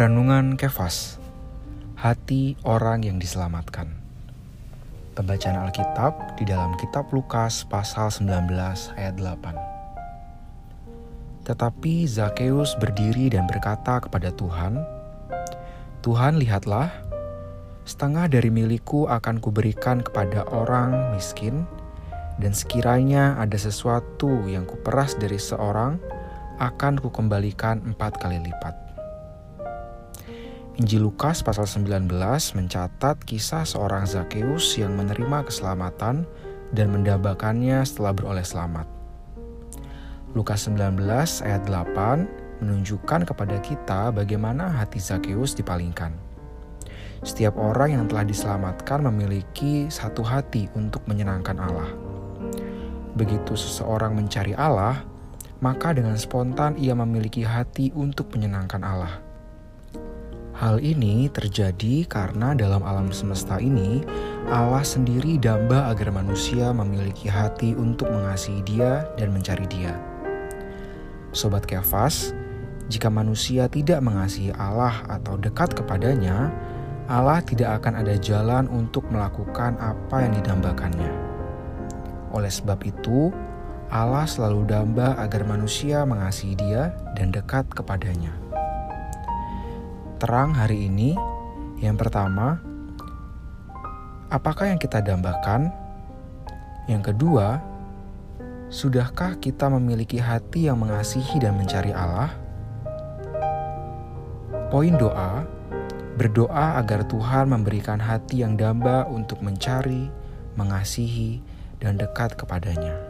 Renungan Kefas. Hati orang yang diselamatkan. Pembacaan Alkitab di dalam kitab Lukas pasal 19 ayat 8 Tetapi Zakheus berdiri dan berkata kepada Tuhan Tuhan lihatlah Setengah dari milikku akan kuberikan kepada orang miskin Dan sekiranya ada sesuatu yang kuperas dari seorang akan kukembalikan empat kali lipat Injil Lukas pasal 19 mencatat kisah seorang Zakheus yang menerima keselamatan dan mendambakannya setelah beroleh selamat. Lukas 19 ayat 8 menunjukkan kepada kita bagaimana hati Zakheus dipalingkan. Setiap orang yang telah diselamatkan memiliki satu hati untuk menyenangkan Allah. Begitu seseorang mencari Allah, maka dengan spontan ia memiliki hati untuk menyenangkan Allah. Hal ini terjadi karena dalam alam semesta ini, Allah sendiri damba agar manusia memiliki hati untuk mengasihi Dia dan mencari Dia. Sobat Kefas, jika manusia tidak mengasihi Allah atau dekat kepadanya, Allah tidak akan ada jalan untuk melakukan apa yang didambakannya. Oleh sebab itu, Allah selalu damba agar manusia mengasihi Dia dan dekat kepadanya terang hari ini, yang pertama, apakah yang kita dambakan? Yang kedua, sudahkah kita memiliki hati yang mengasihi dan mencari Allah? Poin doa, berdoa agar Tuhan memberikan hati yang damba untuk mencari, mengasihi, dan dekat kepadanya.